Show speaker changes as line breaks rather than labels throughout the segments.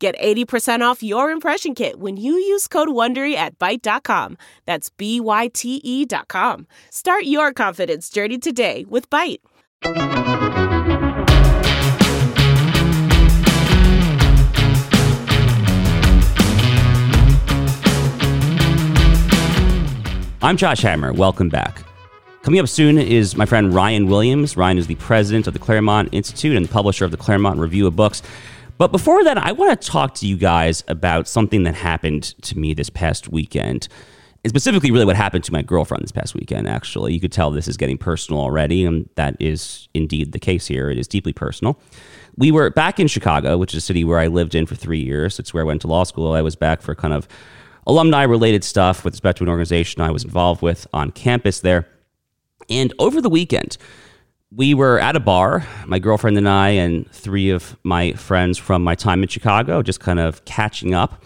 Get 80% off your impression kit when you use code WONDERY at Byte.com. That's B-Y-T-E dot com. Start your confidence journey today with Byte.
I'm Josh Hammer. Welcome back. Coming up soon is my friend Ryan Williams. Ryan is the president of the Claremont Institute and the publisher of the Claremont Review of Books. But before that, I want to talk to you guys about something that happened to me this past weekend. And specifically, really what happened to my girlfriend this past weekend, actually. You could tell this is getting personal already, and that is indeed the case here. It is deeply personal. We were back in Chicago, which is a city where I lived in for three years. It's where I went to law school. I was back for kind of alumni related stuff with respect to an organization I was involved with on campus there. And over the weekend, we were at a bar, my girlfriend and I, and three of my friends from my time in Chicago, just kind of catching up.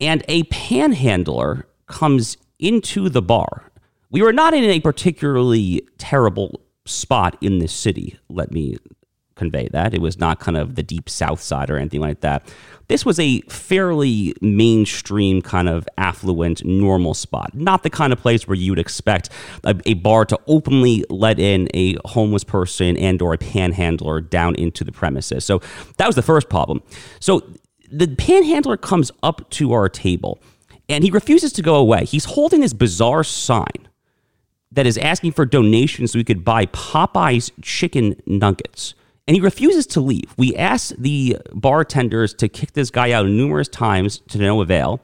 And a panhandler comes into the bar. We were not in a particularly terrible spot in this city, let me convey that. It was not kind of the deep south side or anything like that. This was a fairly mainstream kind of affluent normal spot. Not the kind of place where you would expect a, a bar to openly let in a homeless person and or a panhandler down into the premises. So that was the first problem. So the panhandler comes up to our table and he refuses to go away. He's holding this bizarre sign that is asking for donations so we could buy Popeye's chicken nuggets and he refuses to leave. We asked the bartenders to kick this guy out numerous times to no avail.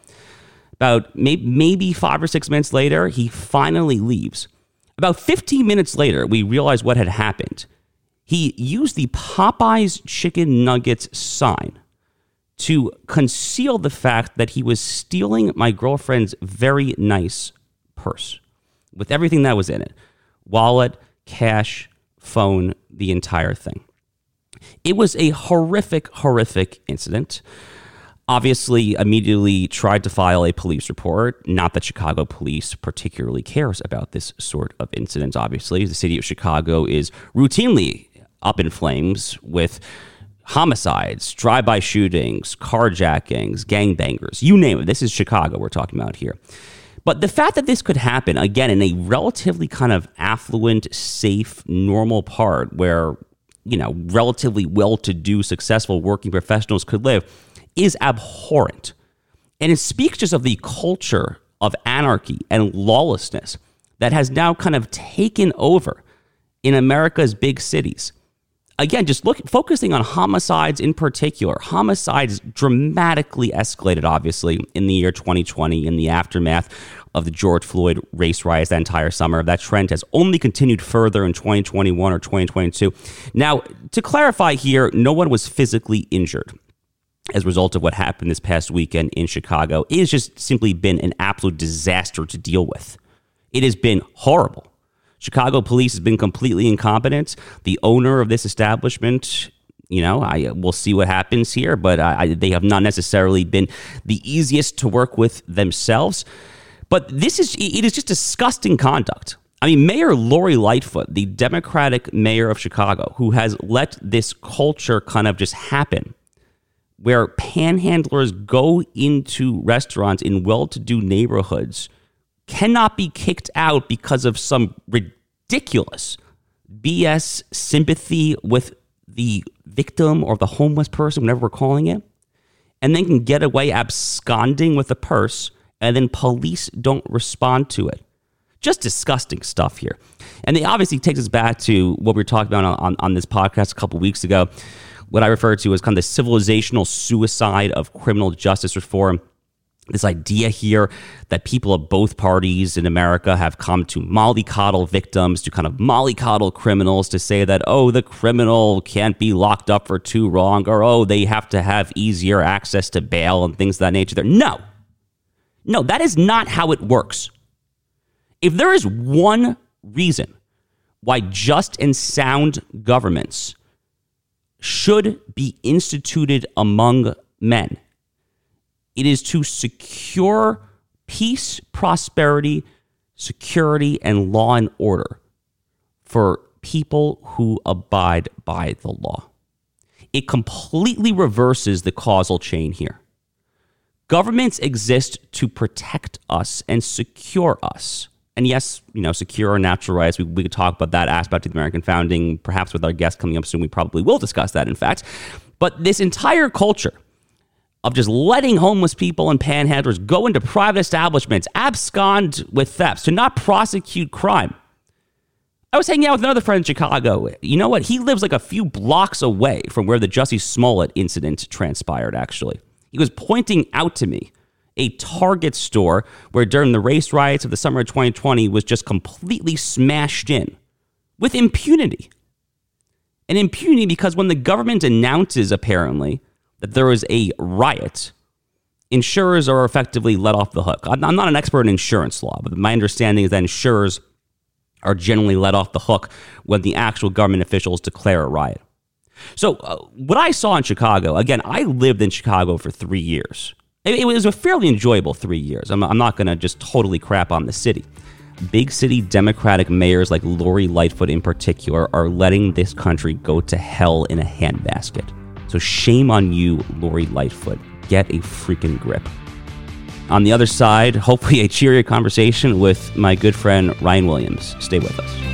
About maybe five or six minutes later, he finally leaves. About 15 minutes later, we realized what had happened. He used the Popeyes chicken nuggets sign to conceal the fact that he was stealing my girlfriend's very nice purse with everything that was in it wallet, cash, phone, the entire thing. It was a horrific, horrific incident. Obviously, immediately tried to file a police report. Not that Chicago police particularly cares about this sort of incident, obviously. The city of Chicago is routinely up in flames with homicides, drive by shootings, carjackings, gangbangers, you name it. This is Chicago we're talking about here. But the fact that this could happen, again, in a relatively kind of affluent, safe, normal part where you know, relatively well to do, successful working professionals could live is abhorrent. And it speaks just of the culture of anarchy and lawlessness that has now kind of taken over in America's big cities. Again, just look focusing on homicides in particular. Homicides dramatically escalated, obviously, in the year 2020 in the aftermath of the George Floyd race riots that entire summer. That trend has only continued further in 2021 or 2022. Now, to clarify here, no one was physically injured as a result of what happened this past weekend in Chicago. It has just simply been an absolute disaster to deal with. It has been horrible. Chicago police has been completely incompetent. The owner of this establishment you know, I uh, we'll see what happens here, but I, they have not necessarily been the easiest to work with themselves. But this is it is just disgusting conduct. I mean, Mayor Lori Lightfoot, the Democratic mayor of Chicago, who has let this culture kind of just happen, where panhandlers go into restaurants in well to do neighborhoods, cannot be kicked out because of some ridiculous BS sympathy with the victim or the homeless person, whatever we're calling it, and then can get away absconding with a purse and then police don't respond to it. Just disgusting stuff here. And it obviously takes us back to what we were talking about on, on, on this podcast a couple weeks ago, what I referred to as kind of the civilizational suicide of criminal justice reform this idea here that people of both parties in America have come to mollycoddle victims, to kind of mollycoddle criminals, to say that, oh, the criminal can't be locked up for too long, or oh, they have to have easier access to bail and things of that nature. There. No, No, that is not how it works. If there is one reason why just and sound governments should be instituted among men, it is to secure peace, prosperity, security, and law and order for people who abide by the law. It completely reverses the causal chain here. Governments exist to protect us and secure us. And yes, you know, secure our natural rights. We, we could talk about that aspect of the American founding. Perhaps with our guest coming up soon, we probably will discuss that, in fact. But this entire culture of just letting homeless people and panhandlers go into private establishments, abscond with thefts, to not prosecute crime. I was hanging out with another friend in Chicago. You know what? He lives like a few blocks away from where the Jussie Smollett incident transpired, actually. He was pointing out to me a Target store where during the race riots of the summer of 2020 was just completely smashed in with impunity. And impunity because when the government announces, apparently, that there was a riot, insurers are effectively let off the hook. I'm not an expert in insurance law, but my understanding is that insurers are generally let off the hook when the actual government officials declare a riot. So, uh, what I saw in Chicago, again, I lived in Chicago for three years. It, it was a fairly enjoyable three years. I'm, I'm not going to just totally crap on the city. Big city Democratic mayors like Lori Lightfoot in particular are letting this country go to hell in a handbasket. So, shame on you, Lori Lightfoot. Get a freaking grip. On the other side, hopefully, a cheerier conversation with my good friend Ryan Williams. Stay with us.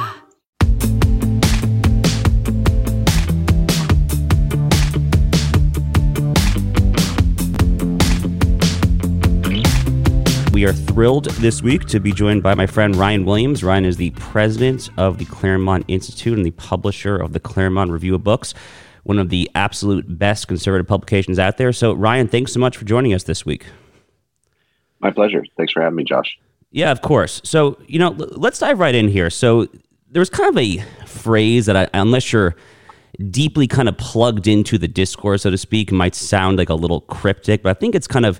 We are thrilled this week to be joined by my friend Ryan Williams. Ryan is the president of the Claremont Institute and the publisher of the Claremont Review of Books, one of the absolute best conservative publications out there. So, Ryan, thanks so much for joining us this week.
My pleasure. Thanks for having me, Josh.
Yeah, of course. So, you know, let's dive right in here. So, there's kind of a phrase that I, unless you're deeply kind of plugged into the discourse, so to speak, might sound like a little cryptic, but I think it's kind of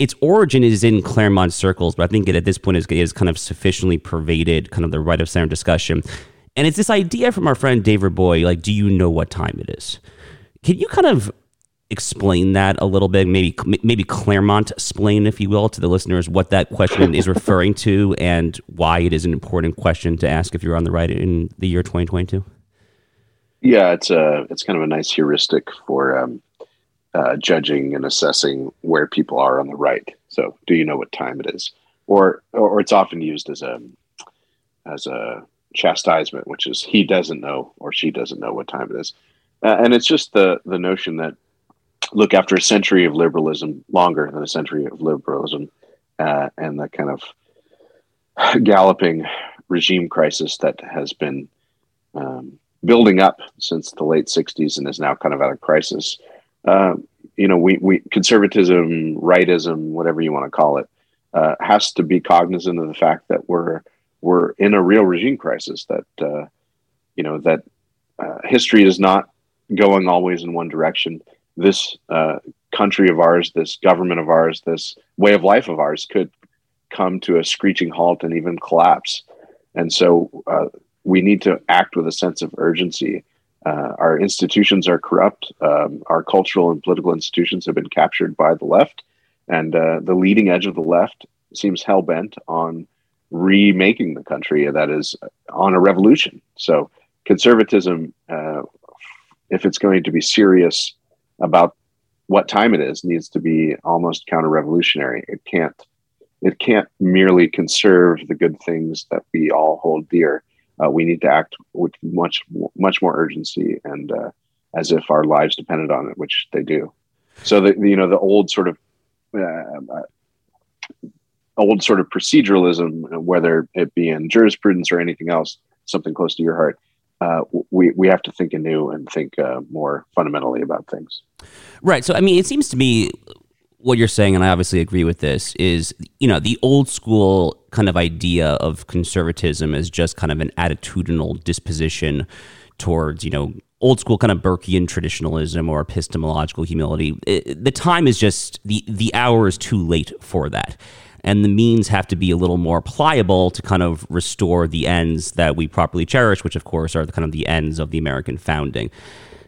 its origin is in Claremont circles, but I think it at this point is, is kind of sufficiently pervaded kind of the right of center discussion. And it's this idea from our friend David Boy, like, do you know what time it is? Can you kind of explain that a little bit? Maybe maybe Claremont explain, if you will, to the listeners what that question is referring to and why it is an important question to ask if you're on the right in the year 2022.
Yeah, it's a it's kind of a nice heuristic for um, uh, judging and assessing where people are on the right. So, do you know what time it is? Or, or it's often used as a as a chastisement, which is he doesn't know or she doesn't know what time it is, uh, and it's just the the notion that look after a century of liberalism, longer than a century of liberalism, uh, and the kind of galloping regime crisis that has been um, building up since the late '60s and is now kind of at a crisis uh, you know, we, we conservatism, rightism, whatever you want to call it, uh, has to be cognizant of the fact that we're we're in a real regime crisis. That uh, you know that uh, history is not going always in one direction. This uh, country of ours, this government of ours, this way of life of ours could come to a screeching halt and even collapse. And so we need to act with a sense of urgency uh, our institutions are corrupt. Um, our cultural and political institutions have been captured by the left, and uh, the leading edge of the left seems hell bent on remaking the country that is on a revolution. So, conservatism, uh, if it's going to be serious about what time it is, needs to be almost counter-revolutionary. It can't. It can't merely conserve the good things that we all hold dear uh, we need to act with much much more urgency and uh, as if our lives depended on it, which they do. So the, you know the old sort of uh, old sort of proceduralism, whether it be in jurisprudence or anything else, something close to your heart. Uh, we we have to think anew and think uh, more fundamentally about things.
Right. So I mean, it seems to me what you're saying, and I obviously agree with this, is you know the old school kind of idea of conservatism is just kind of an attitudinal disposition towards you know old school kind of Burkean traditionalism or epistemological humility. It, the time is just the the hour is too late for that. And the means have to be a little more pliable to kind of restore the ends that we properly cherish, which of course are the kind of the ends of the American founding.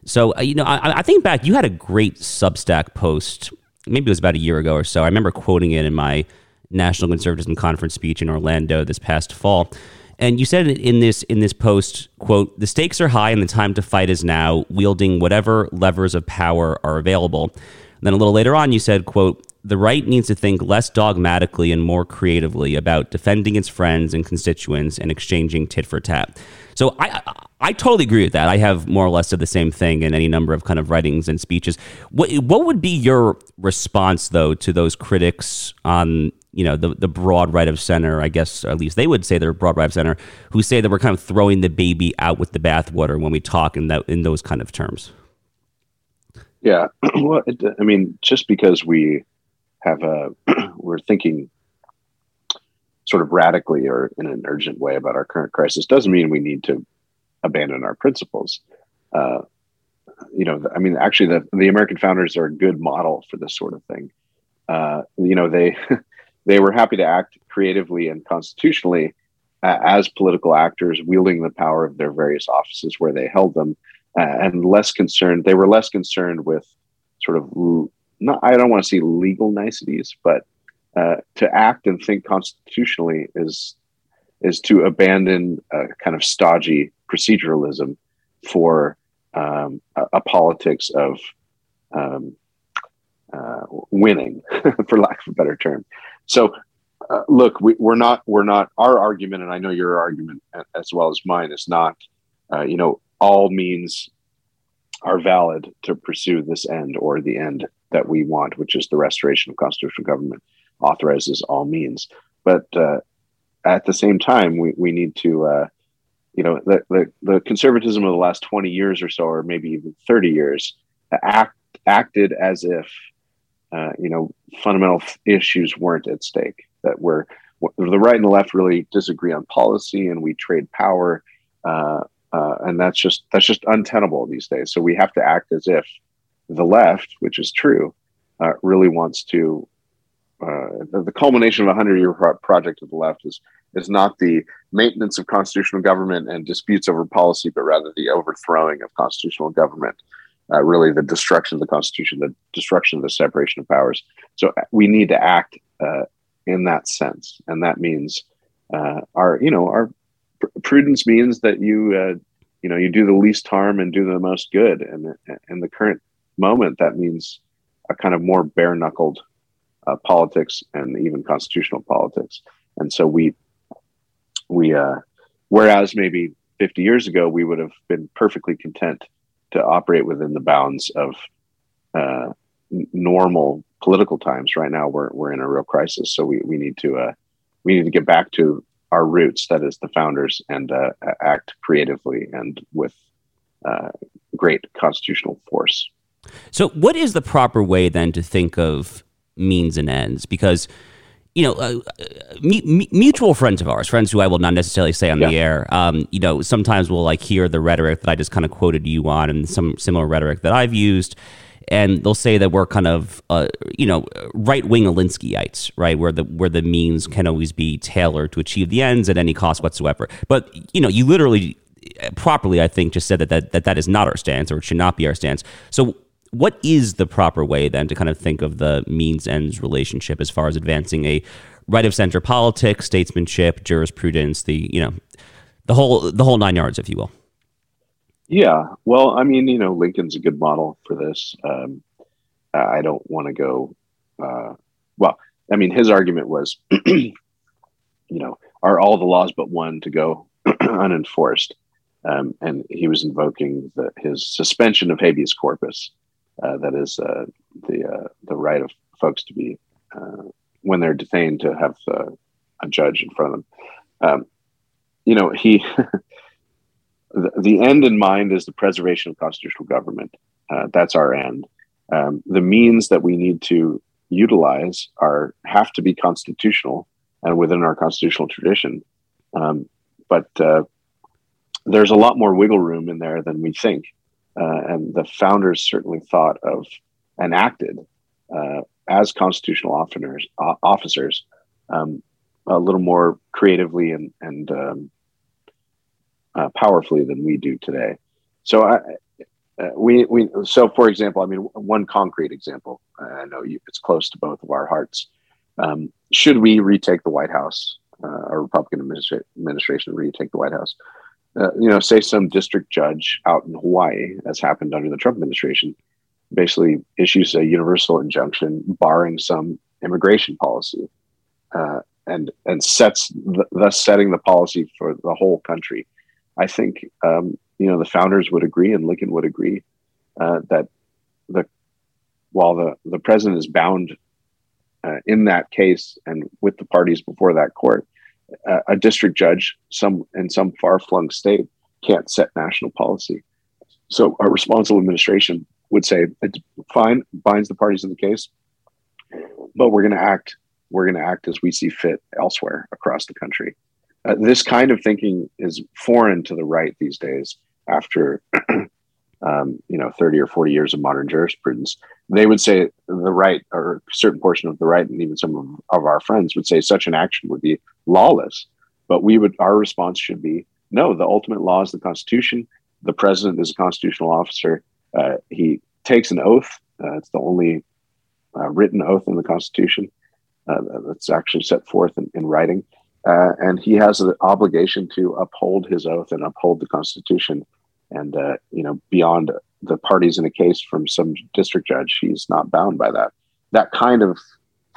So, uh, you know, I, I think back, you had a great Substack post, maybe it was about a year ago or so. I remember quoting it in my National Conservatism Conference speech in Orlando this past fall. And you said in this in this post, quote, the stakes are high and the time to fight is now, wielding whatever levers of power are available. Then a little later on you said, quote, the right needs to think less dogmatically and more creatively about defending its friends and constituents and exchanging tit for tat. So I, I, I totally agree with that. I have more or less said the same thing in any number of kind of writings and speeches. What what would be your response though to those critics on you know the the broad right of center, I guess at least they would say they're broad right of center, who say that we're kind of throwing the baby out with the bathwater when we talk in that in those kind of terms.
Yeah, well, it, I mean, just because we have a we're thinking sort of radically or in an urgent way about our current crisis doesn't mean we need to abandon our principles. Uh, you know, I mean, actually, the the American founders are a good model for this sort of thing. Uh, you know, they they were happy to act creatively and constitutionally uh, as political actors, wielding the power of their various offices where they held them, and less concerned. They were less concerned with sort of not. I don't want to say legal niceties, but uh, to act and think constitutionally is is to abandon a kind of stodgy proceduralism for um, a, a, politics of um, uh, winning, for lack of a better term. So, uh, look, we, are not we're not our argument, and I know your argument as well as mine is not, uh, you know, all means are valid to pursue this end or the end that we want, which is the restoration of constitutional government, authorizes all means. But uh, at the same time, we, we need to, uh, you know, the, the, the conservatism of the last 20 years or so, or maybe even 30 years, act, acted as if uh, you know, fundamental issues weren't at stake. That we're the right and the left really disagree on policy, and we trade power, uh, and that's just that's just untenable these days. So we have to act as if the left, which is true, uh, really wants to. Uh, the, the, culmination of a hundred-year pro- project of the left is is not the maintenance of constitutional government and disputes over policy, but rather the overthrowing of constitutional government uh, really the destruction of the Constitution, the destruction of the separation of powers. So uh, we need to act uh, in that sense, and that means our, you know, our prudence means that you, uh, you know, you do the least harm and do the most good. And in the current moment, that means a kind of more bare knuckled uh, politics and even constitutional politics. And so we, we, whereas maybe 50 years ago we would have been perfectly content to operate within the bounds of uh, normal political times. Right now, we're we're in a real crisis, so we we need to uh, we need to get back to our roots, that is the founders, and uh, act creatively and with uh, great constitutional force.
So, what is the proper way then to think of means and ends? Because you know, uh, m- mutual friends of ours, friends who I will not necessarily say on yeah. the air, um, you know, sometimes we'll like hear the rhetoric that I just kind of quoted you on and some similar rhetoric that I've used. And they'll say that we're kind of, uh, you know, right wing Alinskyites, right? Where the where the means can always be tailored to achieve the ends at any cost whatsoever. But you know, you literally, properly, I think, just said that that that, that is not our stance, or it should not be our stance. So, what is the proper way then to kind of think of the means ends relationship as far as advancing a right of center politics, statesmanship, jurisprudence, the you know the whole the whole nine yards, if you will.
Yeah, well, I mean, you know, Lincoln's a good model for this. Um, I don't want to go. Uh, well, I mean, his argument was, you know, are all the laws but one to go unenforced? Um, and he was invoking the, his suspension of habeas corpus uh, that is uh, the uh, the right of folks to be uh, when they're detained to have uh, a judge in front of them. Um, you know, he the, end in mind is the preservation of constitutional government. Uh, that's our end. Um, the means that we need to utilize are have to be constitutional and within our constitutional tradition. Um, but uh, there's a lot more wiggle room in there than we think. Uh, and the founders certainly thought of and acted uh, as constitutional officers, officers um, a little more creatively and, and um, uh, powerfully than we do today. So I, uh, we, we, so for example, I mean, one concrete example, I know you, it's close to both of our hearts. Um, should we retake the White House, uh, a Republican administra- administration retake the White House? Uh, you know, say some district judge out in Hawaii, as happened under the Trump administration, basically issues a universal injunction barring some immigration policy, uh, and and sets th- thus setting the policy for the whole country. I think um, you know the founders would agree, and Lincoln would agree uh, that the while the the president is bound uh, in that case and with the parties before that court, uh, a district judge, some in some far flung state, can't set national policy. So a responsible administration would say, it's "Fine, binds the parties in the case, but we're going to act. We're going to act as we see fit elsewhere across the country." Uh, this kind of thinking is foreign to the right these days. After um, you know, 30 or 40 years of modern jurisprudence, they would say the right or a certain portion of the right, and even some of, of our friends would say such an action would be lawless. But we would, our response should be no, the ultimate law is the Constitution. The president is a constitutional officer. Uh, he takes an oath. Uh, it's the only uh, written oath in the Constitution uh, that's actually set forth in, in writing. Uh, and he has an obligation to uphold his oath and uphold the Constitution. And uh, you know beyond the parties in a case from some district judge he's not bound by that. That kind of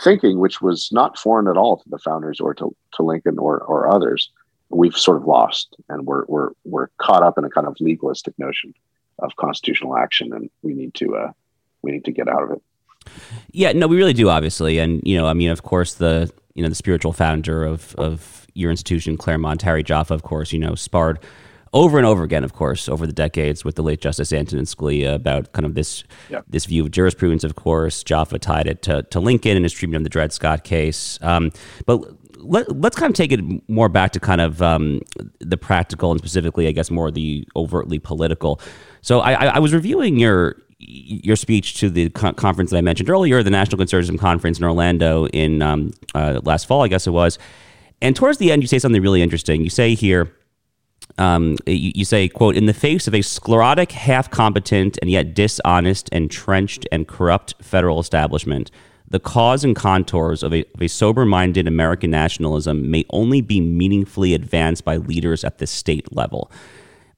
thinking which was not foreign at all to the founders or to, to lincoln or, or others we've sort of lost. And we're, we're, we're caught up in a kind of legalistic notion of constitutional action and we need to uh, we need to get out of it.
Yeah no we really do obviously. And you know i mean of course the you know the spiritual founder of of your institution claremont harry jaffa of course you know sparred over and over again, of course, over the decades with the late Justice Antonin Scalia about kind of this this view of jurisprudence. Of course, Jaffa tied it to, to Lincoln and his treatment of the Dred Scott case. Um, but let, us kind of take it more back to kind of um, the practical and specifically, I guess, more the overtly political. So I, I was reviewing your your speech to the conference that I mentioned earlier, the National Conservatism Conference in Orlando in um, uh, last fall, I guess it was. And towards the end, you say something really interesting. You say here um, you, you, say, quote, in the face of a sclerotic, half competent, and yet dishonest, entrenched, and corrupt federal establishment, the cause and contours of a, of a sober minded American nationalism may only be meaningfully advanced by leaders at the state level.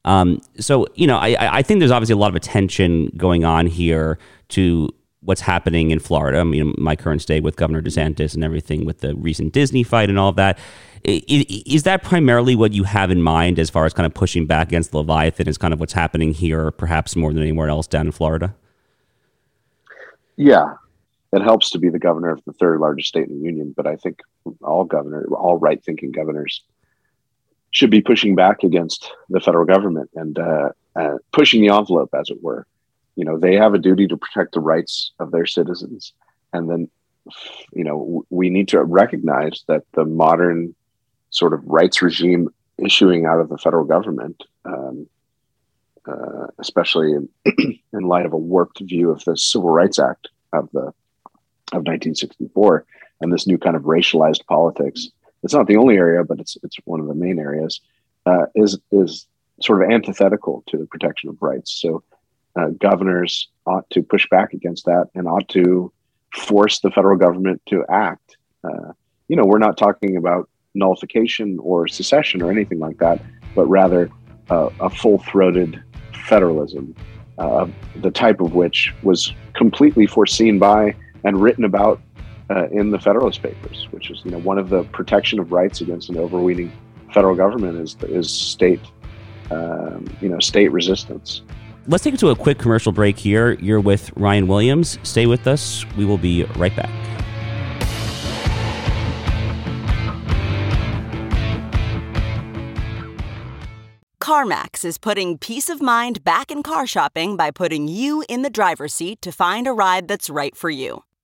Um, so, you know, I, I think there's obviously a lot of attention going on here to what's happening in Florida. I mean, my current state with Governor DeSantis and everything with the recent Disney fight and all of that. Is that primarily what you have in mind as far as kind of pushing back against Leviathan is kind of what's happening here, perhaps more than anywhere else down in Florida?
Yeah, it helps to be the governor of the third largest state in the union, but I think all governor, all right thinking governors should be pushing back against the federal government and uh, uh, pushing the envelope, as it were. You know, they have a duty to protect the rights of their citizens, and then, you know, we need to recognize that the modern sort of rights regime issuing out of the federal government, um, uh, especially in, in light of a warped view of the Civil Rights Act of the of 1964 and this new kind of racialized politics. It's not the only area, but it's it's one of the main areas. Uh, is is sort of antithetical to the protection of rights. So uh, governors ought to push back against that and ought to force the federal government to act. Uh, you know, we're not talking about nullification or secession or anything like that, but rather uh, a full throated federalism, uh, the type of which was completely foreseen by and written about uh, in the Federalist Papers, which is you know one of the protection of rights against an overweening federal government is is state um, you know state resistance.
let's take it to a quick commercial break here. You're with Ryan Williams. Stay with us. We will be right back.
CarMax is putting peace of mind back in car shopping by putting you in the driver's seat to find a ride that's right for you.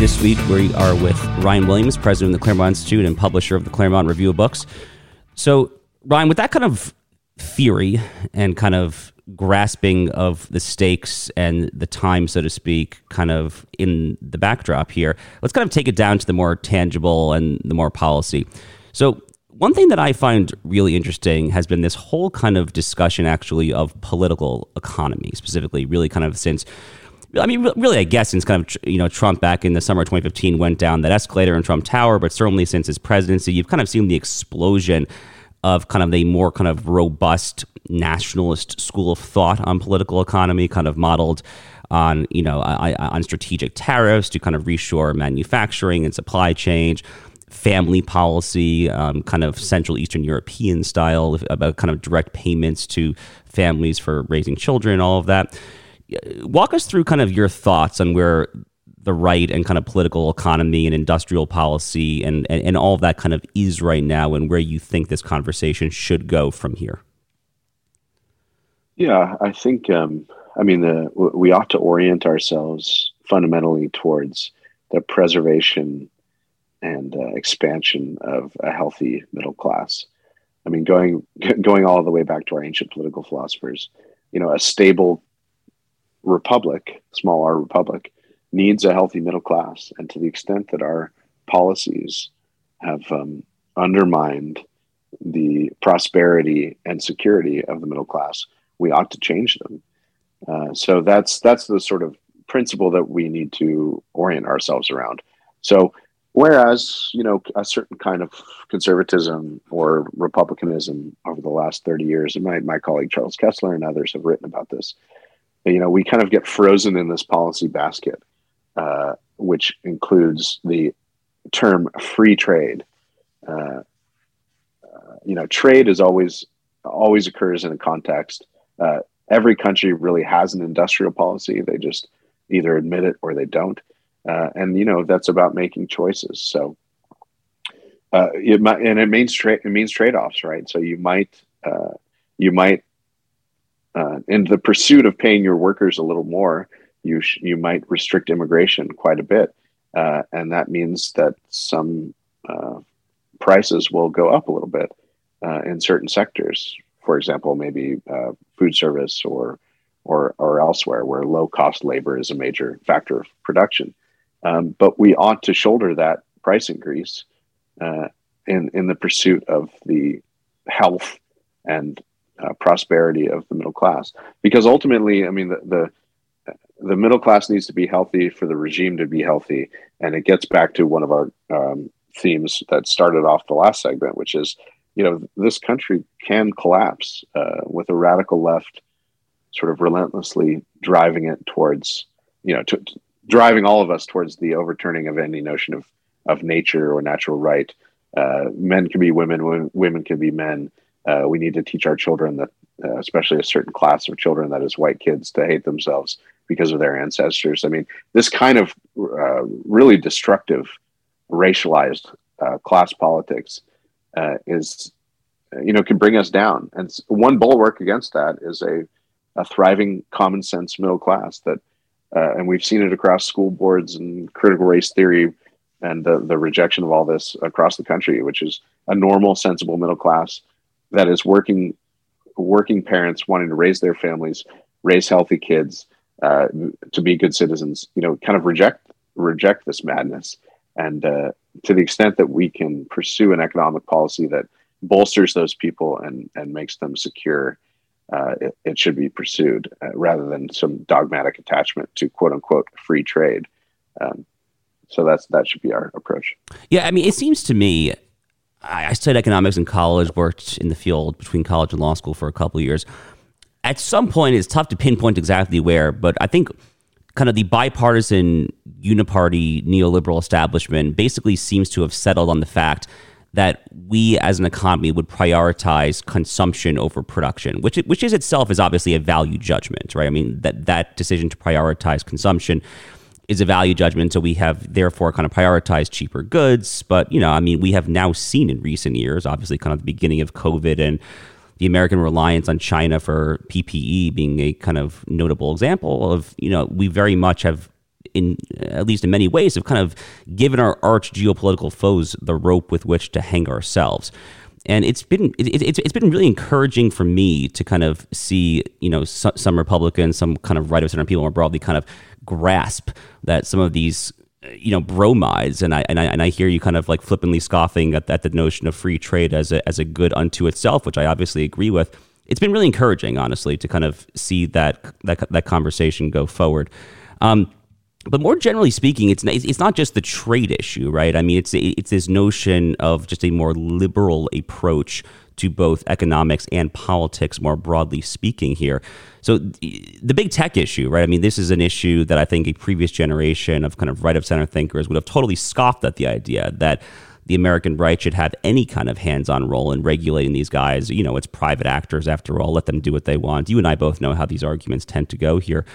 This week we are with Ryan Williams, president of the Claremont Institute and publisher of the Claremont Review of Books. So, Ryan, with that kind of theory and kind of grasping of the stakes and the time, so to speak, kind of in the backdrop here, let's kind of take it down to the more tangible and the more policy. So, one thing that I find really interesting has been this whole kind of discussion, actually, of political economy, specifically, really kind of since I mean, really, I guess since kind of you know Trump back in the summer of 2015 went down that escalator in Trump Tower, but certainly since his presidency, you've kind of seen the explosion of kind of the more kind of robust nationalist school of thought on political economy, kind of modeled on you know on strategic tariffs to kind of reshore manufacturing and supply chain, family policy, um, kind of Central Eastern European style about kind of direct payments to families for raising children, all of that walk us through kind of your thoughts on where the right and kind of political economy and industrial policy and, and, and all of that kind of is right now and where you think this conversation should go from here.
Yeah, I think, um, I mean, the, we ought to orient ourselves fundamentally towards the preservation and uh, expansion of a healthy middle class. I mean, going going all the way back to our ancient political philosophers, you know, a stable republic, small r republic, needs a healthy middle class. And to the extent that our policies have um, undermined the prosperity and security of the middle class, we ought to change them. Uh, so that's that's the sort of principle that we need to orient ourselves around. So whereas you know a certain kind of conservatism or republicanism over the last 30 years and my, my colleague charles Kesler and others have written about this you know, we kind of get frozen in this policy basket, uh, which includes the term free trade. Uh, uh, you know, trade is always always occurs in a context. Uh, every country really has an industrial policy. They just either admit it or they don't. Uh, and you know, that's about making choices. So uh, it might, and it means trade. It means trade offs, right? So you might you might uh, in the pursuit of paying your workers a little more, you sh- you might restrict immigration quite a bit, uh, and that means that some uh, prices will go up a little bit uh, in certain sectors. For example, maybe uh, food service or or or elsewhere where low cost labor is a major factor of production. Um, but we ought to shoulder that price increase uh, in in the pursuit of the health and uh, prosperity of the middle class. Because ultimately, I mean, the, the the middle class needs to be healthy for the regime to be healthy, and it gets back to one of our um, themes that started off the last segment, which is, you know, this country can collapse uh, with a radical left sort of relentlessly driving it towards, you know, to, driving all of us towards the overturning of any notion of of nature or natural right. Uh, men can be women, women can be men. Uh, we need to teach our children that, uh, especially a certain class of children, that is white kids, to hate themselves because of their ancestors. I mean, this kind of uh, really destructive, racialized uh, class politics uh, is, you know, can bring us down. And one bulwark against that is a, a thriving common sense middle class that, uh, and we've seen it across school boards and critical race theory and the, the rejection of all this across the country, which is a normal, sensible middle class that is working working parents wanting to raise their families, raise healthy kids, uh, to be good citizens. You know, kind of reject reject this madness, and uh, to the extent that we can pursue an economic policy that bolsters those people and and makes them secure, uh, it, it, should be pursued uh, rather than some dogmatic attachment to quote unquote free trade. Um, so that's that should be our approach.
Yeah, I mean, it seems to me. I, I studied economics in college, worked in the field between college and law school for a couple years. At some point, it's tough to pinpoint exactly where, but I think kind of the bipartisan uniparty neoliberal establishment basically seems to have settled on the fact that we as an economy would prioritize consumption over production, which which is itself is obviously a value judgment, right? I mean that that decision to prioritize consumption is a value judgment, so we have therefore kind of prioritized cheaper goods. But you know, I mean, we have now seen in recent years, obviously, kind of the beginning of COVID and the American reliance on China for PPE being a kind of notable example of you know we very much have in at least in many ways, have kind of given our arch geopolitical foes the rope with which to hang ourselves. And it's been it, it's it's been really encouraging for me to kind of see you know some, some Republicans, some kind of right of center people more broadly, kind of grasp that some of these you know bromides and I and I and I hear you kind of like flippantly scoffing at, at the notion of free trade as a as a good unto itself, which I obviously agree with. It's been really encouraging, honestly, to kind of see that that that conversation go forward. Um, but more generally speaking, it's it's not just the trade issue, right? I mean, it's it's this notion of just a more liberal approach to both economics and politics, more broadly speaking. Here, so the big tech issue, right? I mean, this is an issue that I think a previous generation of kind of right of center thinkers would have totally scoffed at the idea that the American right should have any kind of hands-on role in regulating these guys. You know, it's private actors after all. Let them do what they want. You and I both know how these arguments tend to go here.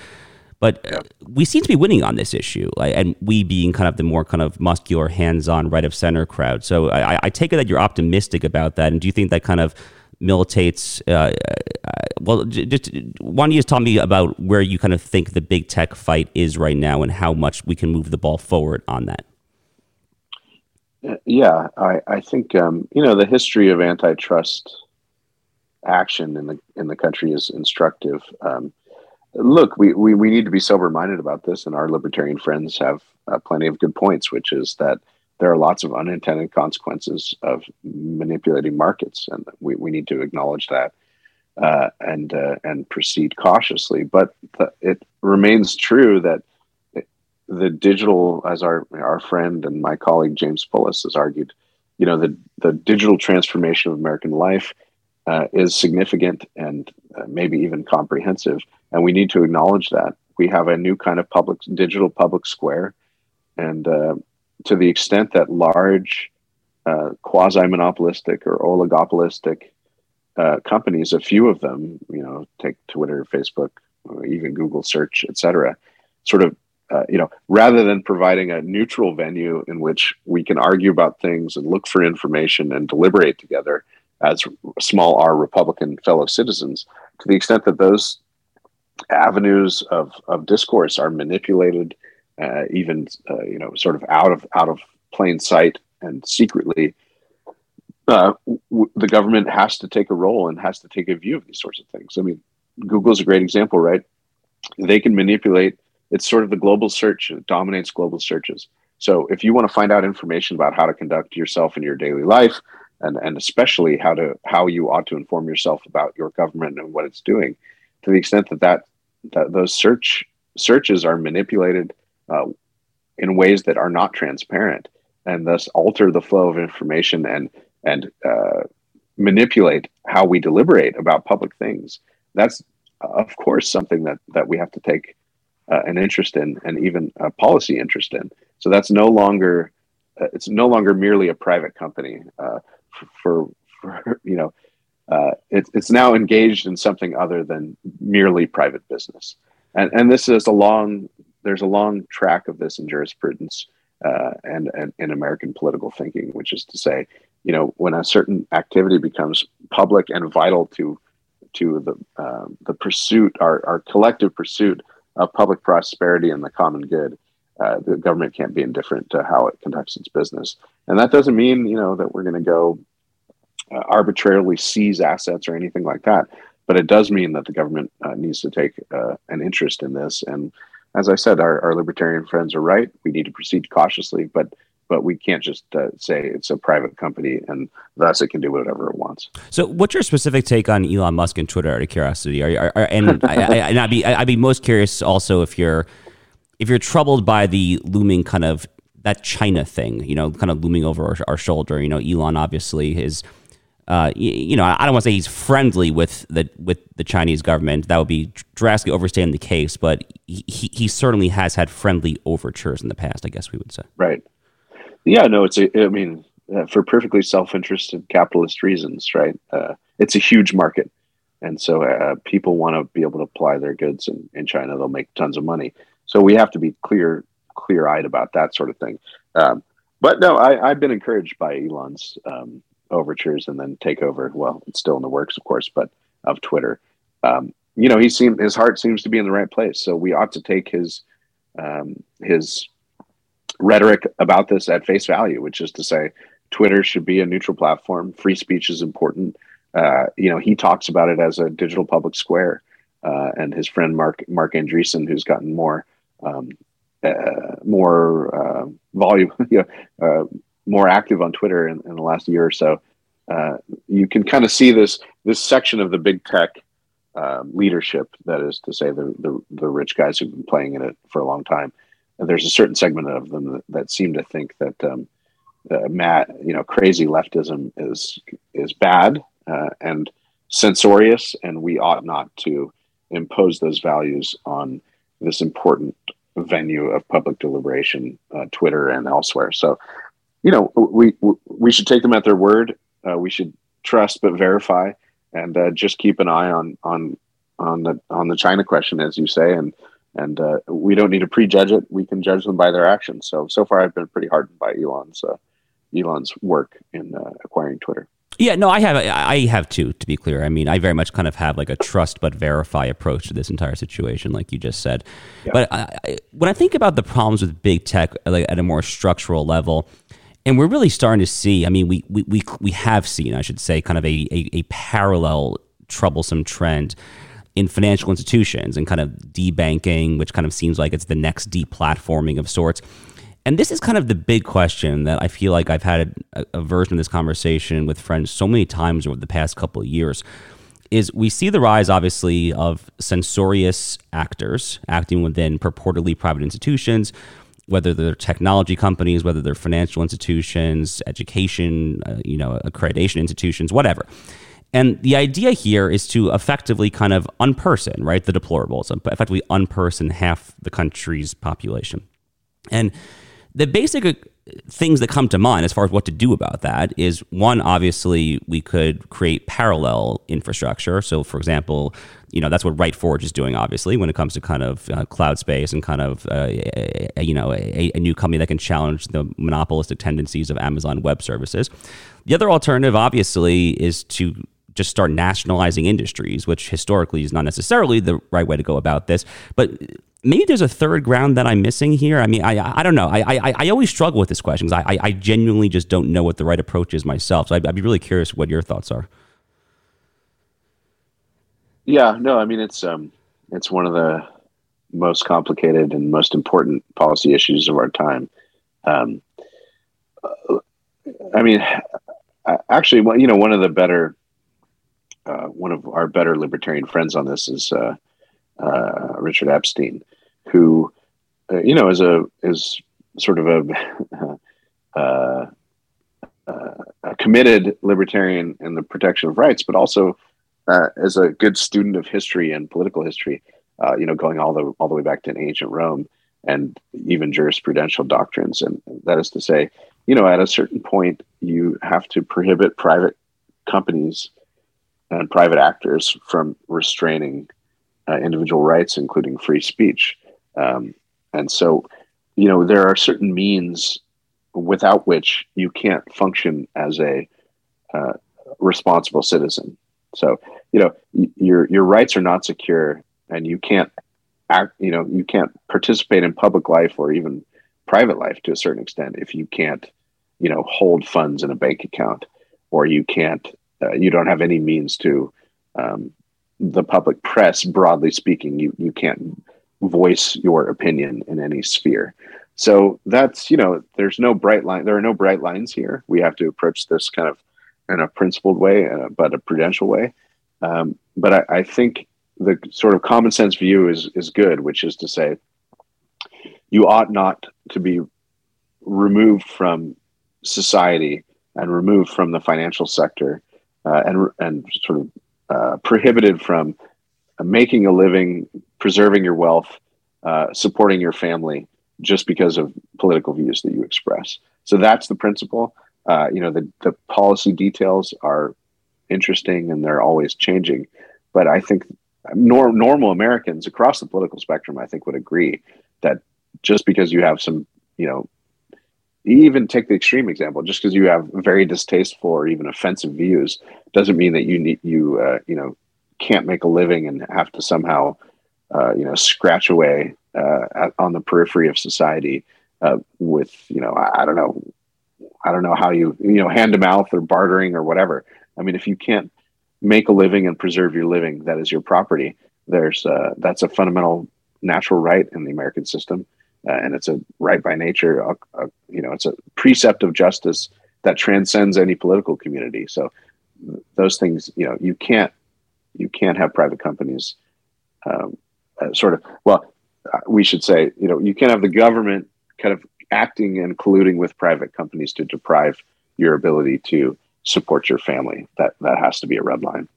But uh, we seem to be winning on this issue, and we being kind of the more kind of muscular, hands-on, right of center crowd. So I, I take it that you're optimistic about that, and do you think that kind of militates? Uh, uh, well, just why don't you just tell me about where you kind of think the big tech fight is right now, and how much we can move the ball forward on that?
Uh, yeah, I, I think um, you know the history of antitrust action in the in the country is instructive. Um, look, we, we, we need to be sober minded about this, and our libertarian friends have uh, plenty of good points, which is that there are lots of unintended consequences of manipulating markets, and we, we need to acknowledge that uh, and uh, and proceed cautiously. But the, it remains true that the digital, as our our friend and my colleague James Poulos has argued, you know, the the digital transformation of American life uh, is significant and uh, maybe even comprehensive and we need to acknowledge that. We have a new kind of public digital public square and uh, to the extent that large uh, quasi monopolistic or oligopolistic uh, companies a few of them you know take twitter facebook even google search etc sort of uh, you know rather than providing a neutral venue in which we can argue about things and look for information and deliberate together as small r republican fellow citizens to the extent that those avenues of, of discourse are manipulated, uh, even uh, you know, sort of out of out of plain sight and secretly. Uh, w- the government has to take a role and has to take a view of these sorts of things. I mean, Google's a great example, right? They can manipulate. It's sort of the global search. It dominates global searches. So if you want to find out information about how to conduct yourself in your daily life, and, and especially how to how you ought to inform yourself about your government and what it's doing, to the extent that that, that those search searches are manipulated uh, in ways that are not transparent and thus alter the flow of information and and uh, manipulate how we deliberate about public things. That's of course something that that we have to take uh, an interest in and even a policy interest in. So that's no longer uh, it's no longer merely a private company uh, for, for, you know uh, it, it's now engaged in something other than merely private business. And, and this is a long, there's a long track of this in jurisprudence uh, and, and in American political thinking, which is to say, you know, when a certain activity becomes public and vital to to the uh, the pursuit, our, our collective pursuit of public prosperity and the common good, uh, the government can't be indifferent to how it conducts its business. And that doesn't mean, you know, that we're going to go uh, arbitrarily seize assets or anything like that. But it does mean that the government uh, needs to take uh, an interest in this. And as I said, our, our, libertarian friends are right. We need to proceed cautiously, but but we can't just uh, say it's a private company and thus it can do whatever it wants.
So, what's your specific take on Elon Musk and Twitter? Out of curiosity, are, are, are and I, I, and I'd be I'd be most curious also if you're if you're troubled by the looming kind of that China thing, you know, kind of looming over our, our shoulder. You know, Elon obviously is. Uh, you, you know, I don't want to say he's friendly with the with the Chinese government. That would be drastically overstating the case. But he, he certainly has had friendly overtures in the past. I guess we would say.
Right. Yeah, no, it's a, I mean, uh, for perfectly self-interested capitalist reasons, right? Uh, it's a huge market, and so uh, people want to be able to apply their goods in, in China. They'll make tons of money. So we have to be clear, clear-eyed about that sort of thing. Um, but no, I, have been encouraged by Elon's um, overtures and then takeover. Well, it's still in the works, of course, but of Twitter. Um, you know, he seemed his heart seems to be in the right place. So we ought to take his um, his rhetoric about this at face value, which is to say, Twitter should be a neutral platform. Free speech is important. Uh, you know, he talks about it as a digital public square, uh, and his friend Mark Marc Andreessen, who's gotten more um, uh, more uh, volume, you know, uh, more active on Twitter in, in, the last year or so. Uh, you can kind of see this this section of the big tech um, leadership, that is to say, the, the the rich guys who've been playing in it for a long time And there's a certain segment of them that, that seem to think that um, uh, Matt, you know, crazy leftism is is bad uh, and censorious, and we ought not to impose those values on this important venue of public deliberation, uh, Twitter and elsewhere. So, you know, we we should take them at their word. Uh, we should trust but verify, and uh, just keep an eye on on on the on the China question, as you say, and and uh, we don't need to prejudge it. We can judge them by their actions. So so far, I've been pretty hardened by Elon's uh, Elon's work in uh, acquiring Twitter.
Yeah, no, I have I have too. To be clear, I mean, I very much kind of have like a trust but verify approach to this entire situation, like you just said. Yeah. But I, I, when I think about the problems with big tech, like at a more structural level, and we're really starting to see. I mean, we we we, we have seen, I should say, kind of a, a, a parallel troublesome trend in financial institutions and kind of debanking, which kind of seems like it's the next deplatforming of sorts. And this is kind of the big question that I feel like I've had a, a version of this conversation with friends so many times over the past couple of years. Is we see the rise, obviously, of censorious actors acting within purportedly private institutions, whether they're technology companies, whether they're financial institutions, education, uh, you know, accreditation institutions, whatever. And the idea here is to effectively kind of unperson, right, the deplorables, effectively unperson half the country's population. And the basic uh, things that come to mind as far as what to do about that is one, obviously, we could create parallel infrastructure. So, for example, you know that's what RightForge is doing, obviously, when it comes to kind of uh, cloud space and kind of uh, a, a, you know a, a, new company that can challenge the monopolistic tendencies of Amazon Web Services. The other alternative, obviously, is to just start nationalizing industries, which historically is not necessarily the right way to go about this. But maybe there's a third ground that I'm missing here. I mean, I I don't know. I I, I always struggle with this question because I, I genuinely just don't know what the right approach is myself. So I'd, I'd be really curious what your thoughts are.
Yeah, no, I mean it's um it's one of the most complicated and most important policy issues of our time. Um, I mean, actually, you know, one of the better uh, one of our better libertarian friends on this is uh, uh, Richard Epstein, who uh, you know is a is sort of a, uh, a committed libertarian in the protection of rights, but also as a good student of history and political history. you know, going all the all the way back to ancient Rome and even jurisprudential doctrines, and that is to say, you know, at a certain point, you have to prohibit private companies and private actors from restraining uh, individual rights, including free speech. Um, and so, you know, there are certain means without which you can't function as a uh, responsible citizen. So, you know, your your rights are not secure, and you can't act. You know, you can't participate in public life or even private life to a certain extent if you can't, you know, hold funds in a bank account, or you can't uh, you don't have any means to um, the public press, broadly speaking. You you can't voice your opinion in any sphere. So that's you know, there's no bright line. There are no bright lines here. We have to approach this kind of in a principled way, uh, but a prudential way. Um, but I, I think the sort of common sense view is is good, which is to say, you ought not to be removed from society and removed from the financial sector uh, and and sort of uh, prohibited from making a living, preserving your wealth, uh, supporting your family just because of political views that you express. So that's the principle. Uh, you know, the the policy details are interesting and they're always changing, but I think nor- normal Americans across the political spectrum, I think, would agree that just because you have some, you know, even take the extreme example, just because you have very distasteful or even offensive views, doesn't mean that you need you uh, you know can't make a living and have to somehow uh, you know scratch away uh, at, on the periphery of society uh, with you know I, I don't know I don't know how you you know hand to mouth or bartering or whatever. I mean, if you can't make a living and preserve your living, that is your property. There's uh, that's a fundamental natural right in the American system, uh, and it's a right by nature. A, you know, it's a precept of justice that transcends any political community. So those things, you know, you can't you can't have private companies um, uh, sort of well uh, we should say you know you can't have the government kind of acting and colluding with private companies to deprive your ability to support your family. That that has to be a red line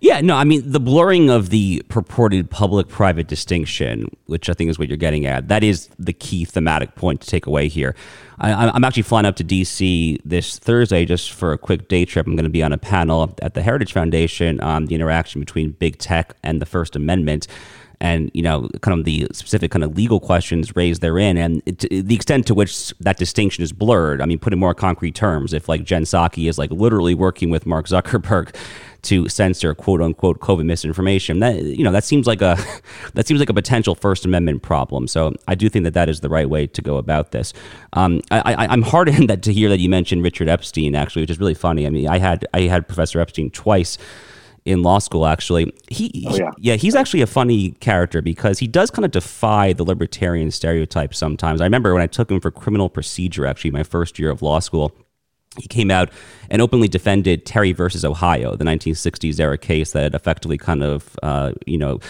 yeah, no, I mean, the blurring of the purported public private distinction, which I think is what you're getting at, that is the key thematic point to take away here. I, am actually flying up to DC this Thursday just for a quick day trip. I'm going to be on a panel at the Heritage Foundation on the interaction between big tech and the First Amendment and you know kind of the specific kind of legal questions raised therein and it, the extent to which that distinction is blurred i mean put in more concrete terms if like jen psaki is like literally working with mark zuckerberg to censor quote unquote covid misinformation. That you know that seems like a that seems like a potential first amendment problem. So i do think that that is the right way to go about this. Um, I, I, am heartened that to hear that you mentioned richard epstein actually which is really funny. I mean i had i had professor epstein twice in law school actually. He, oh, yeah. yeah he's actually a funny character because he does kind of defy the libertarian stereotype sometimes. I remember when i took him for criminal procedure actually my first year of law school he came out and openly defended Terry versus Ohio, the 1960s era case that effectively kind of, uh, you know,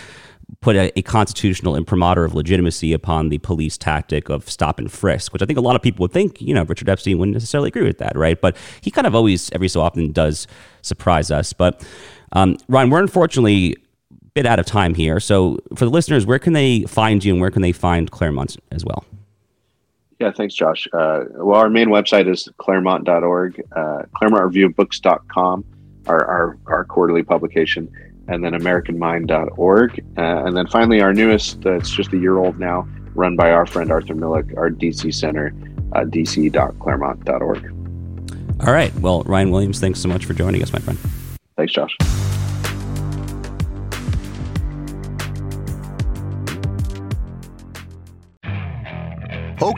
put a, a, constitutional imprimatur of legitimacy upon the police tactic of stop and frisk, which I think a lot of people would think, you know, Richard Epstein wouldn't necessarily agree with that, right? But he kind of always, every so often, does surprise us. But um, Ryan, we're unfortunately a bit out of time here. So for the listeners, where can they find you and where can they find Claremont as well?
Yeah, thanks, Josh. Uh, well, our main website is claremont.org, uh, claremontreviewbooks.com, our, our, our quarterly publication, and then americanmind.org. Uh, and then finally, our newest, uh, it's just a year old now, run by our friend Arthur Milikh, our DC Center, uh, dc.claremont.org.
All right. Well, Ryan Williams, thanks so much for joining us, my friend.
Thanks, Josh.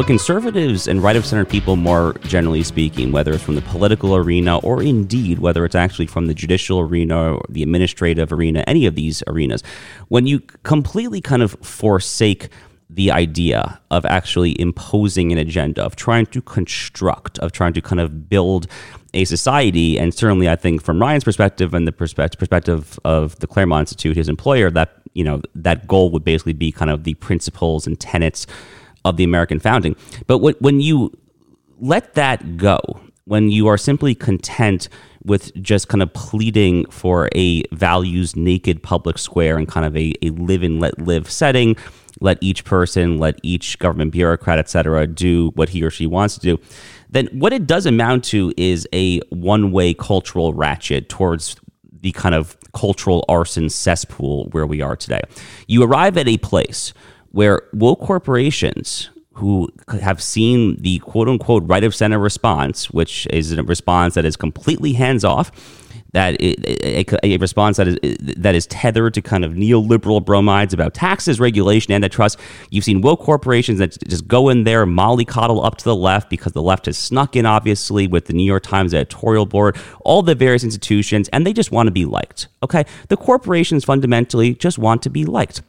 What conservatives and right of center people, more generally speaking, whether it's from the political arena or indeed whether it's actually from the judicial arena or the administrative arena, any of these arenas, when you completely kind of forsake the idea of actually imposing an agenda, of trying to construct, of trying to kind of build a society. And certainly, I think from Ryan's perspective and the perspective of the Claremont Institute, his employer, that you know that goal would basically be kind of the principles and tenets of the American founding. But when you let that go, when you are simply content with just kind of pleading for a values naked public square and kind of a, a live and let live setting, let each person, let each government bureaucrat, et cetera, do what he or she wants to do, then what it does amount to is a one way cultural ratchet towards the kind of cultural arson cesspool where we are today. You arrive at a place where woke corporations who have seen the quote unquote right of center response, which is a response that is completely hands off that a, a, response that is that is tethered to kind of neoliberal bromides about taxes, regulation, antitrust. You've seen woke corporations that just go in there, mollycoddle up to the left because the left has snuck in, obviously, with the New York Times editorial board, all the various institutions, and they just want to be liked. Okay, the corporations fundamentally just want to be liked.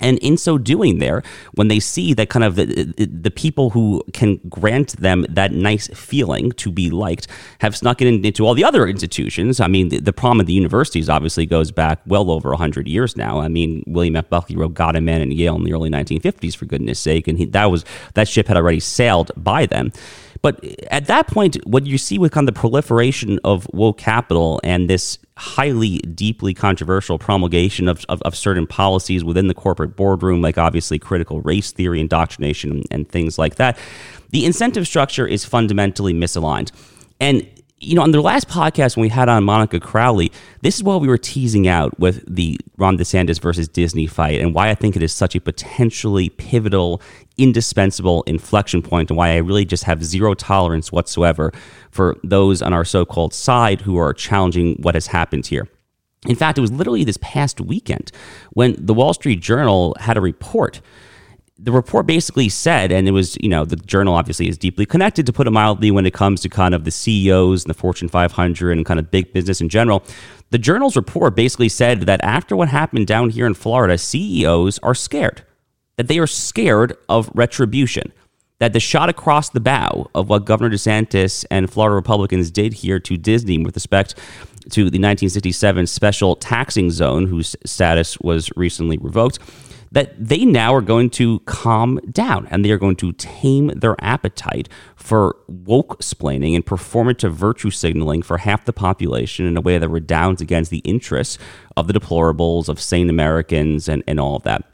And in so doing, there, when they see that kind of the, the, people who can grant them that nice feeling to be liked have snuck it into all the other institutions. I mean, the, the problem of the universities obviously goes back well over 100 years now. I mean, William F. Buckley wrote God and Man in Yale in the early 1950s, for goodness sake. And he, that, was, that ship had already sailed by them. But at that point, what you see with kind of the proliferation of woke capital and this highly, deeply controversial promulgation of, of, of, certain policies within the corporate boardroom, like obviously critical race theory, indoctrination, and things like that, the incentive structure is fundamentally misaligned. And you know, on the last podcast when we had on Monica Crowley, this is what we were teasing out with the Ron DeSantis versus Disney fight and why I think it is such a potentially pivotal, indispensable inflection point and why I really just have zero tolerance whatsoever for those on our so called side who are challenging what has happened here. In fact, it was literally this past weekend when the Wall Street Journal had a report the report basically said, and it was, you know, the journal obviously is deeply connected, to put it mildly, when it comes to kind of the CEOs and the Fortune 500 and kind of big business in general. The journal's report basically said that after what happened down here in Florida, CEOs are scared, that they are scared of retribution, that the shot across the bow of what Governor DeSantis and Florida Republicans did here to Disney with respect to the 1967 special taxing zone, whose status was recently revoked that they now are going to calm down and they are going to tame their appetite for woke splaining and performative virtue signaling for half the population in a way that redounds against the interests of the deplorables, of sane Americans, and, and all of that.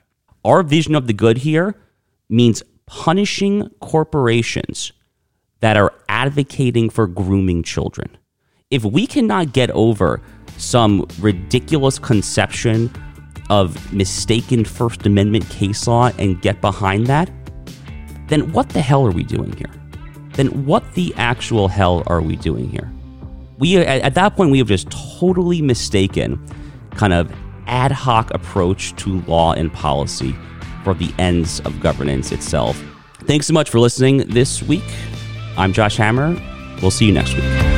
Our vision of the good here means punishing corporations that are advocating for grooming children. If we cannot get over some ridiculous conception of mistaken First Amendment case law and get behind that, then what the hell are we doing here? Then what the actual hell are we doing here? We at that point we have just totally mistaken kind of ad hoc approach to law and policy for the ends of governance itself. Thanks so much for listening this week. I'm Josh Hammer. We'll see you next week.